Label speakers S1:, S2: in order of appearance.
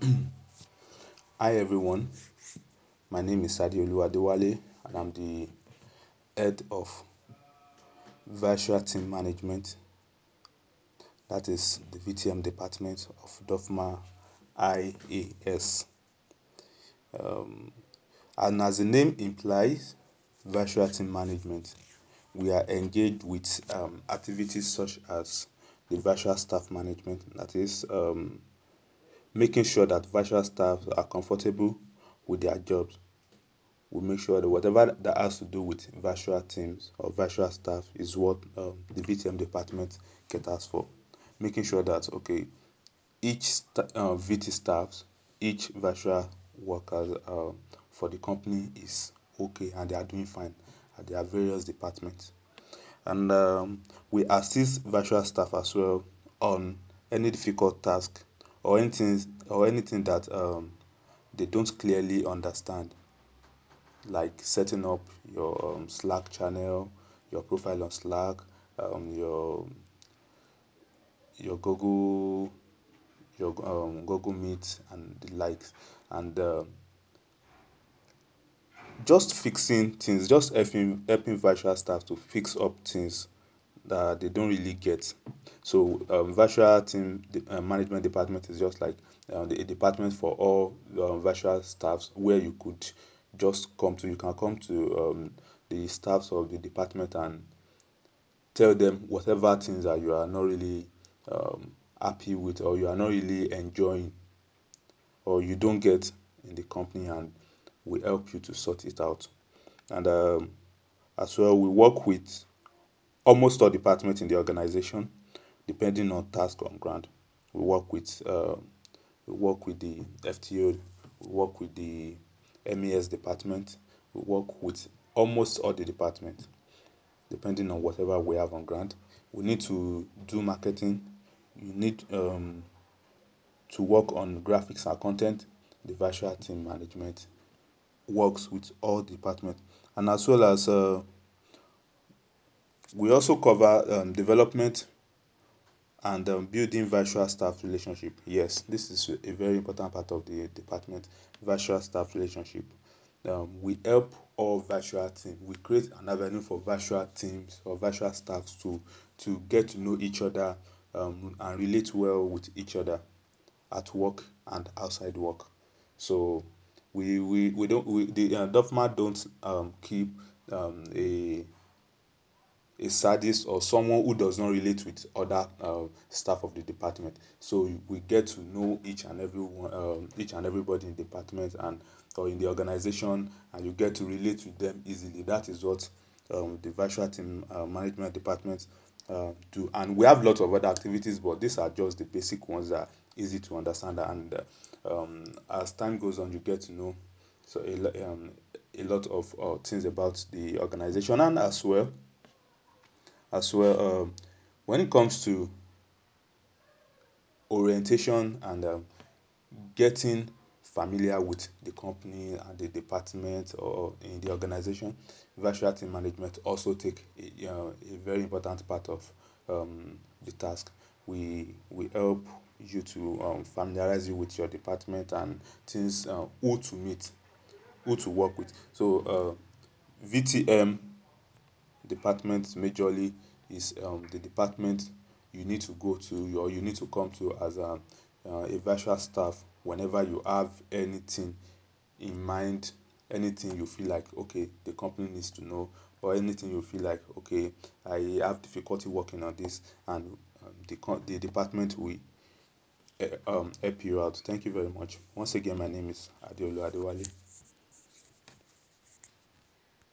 S1: Hi everyone, my name is Adeolu Adewale and I'm the head of Virtual Team Management, that is the VTM department of Dofma IAS. Um, and as the name implies, Virtual Team Management, we are engaged with um, activities such as the virtual staff management, that is, um, making sure that virtual staff are comfortable with their jobs. We make sure that whatever that has to do with virtual teams or virtual staff is what um, the VTM department caters for. Making sure that okay, each st- uh, VT staffs, each virtual workers uh, for the company is okay and they are doing fine at their various departments. And um, we assist virtual staff as well on any difficult task or anything or anything that um, they don't clearly understand, like setting up your um, Slack channel, your profile on Slack, um, your your Google your um, Google Meet and the likes, and uh, just fixing things, just helping helping virtual staff to fix up things that they don't really get. So um, virtual team uh, management department is just like uh, the department for all um, virtual staffs where you could just come to. You can come to um, the staffs of the department and tell them whatever things that you are not really um, happy with or you are not really enjoying or you don't get in the company and we help you to sort it out. And um, as well, we work with almost all departments in the organization, depending on task on ground. We work with uh, we work with the FTO, we work with the MES department, we work with almost all the departments, depending on whatever we have on ground. We need to do marketing. You need um, to work on graphics and content. The virtual team management works with all departments, and as well as uh, we also cover um, development and um, building virtual staff relationship. Yes, this is a very important part of the department, virtual staff relationship. Um, we help all virtual teams. We create an avenue for virtual teams or virtual staffs to to get to know each other um, and relate well with each other at work and outside work. So we we, we don't we the uh, Dofma don't um, keep um, a a sadist or someone who does not relate with other uh, staff of the department. So we get to know each and every um, each and everybody in the department and or in the organization, and you get to relate with them easily. That is what um, the virtual team uh, management department uh, do. And we have lots of other activities, but these are just the basic ones that are easy to understand. And uh, um, as time goes on, you get to know so a, um, a lot of uh, things about the organization and as well as well um, when it comes to orientation and um, getting familiar with the company and the department or in the organization virtual team management also take a, a very important part of um, the task. We we help you to um, familiarize you with your department and things uh, who to meet who to work with. So uh, vtm department majorly is um, the department you need to go to or you need to come to as a, uh, a virtual staff whenever you have anything in mind anything you feel like okay the company needs to know or anything you feel like okay i have difficulty working on this and um, the, the department will uh, um, help you out. Thank you very much. Once again my name is adeolu adewale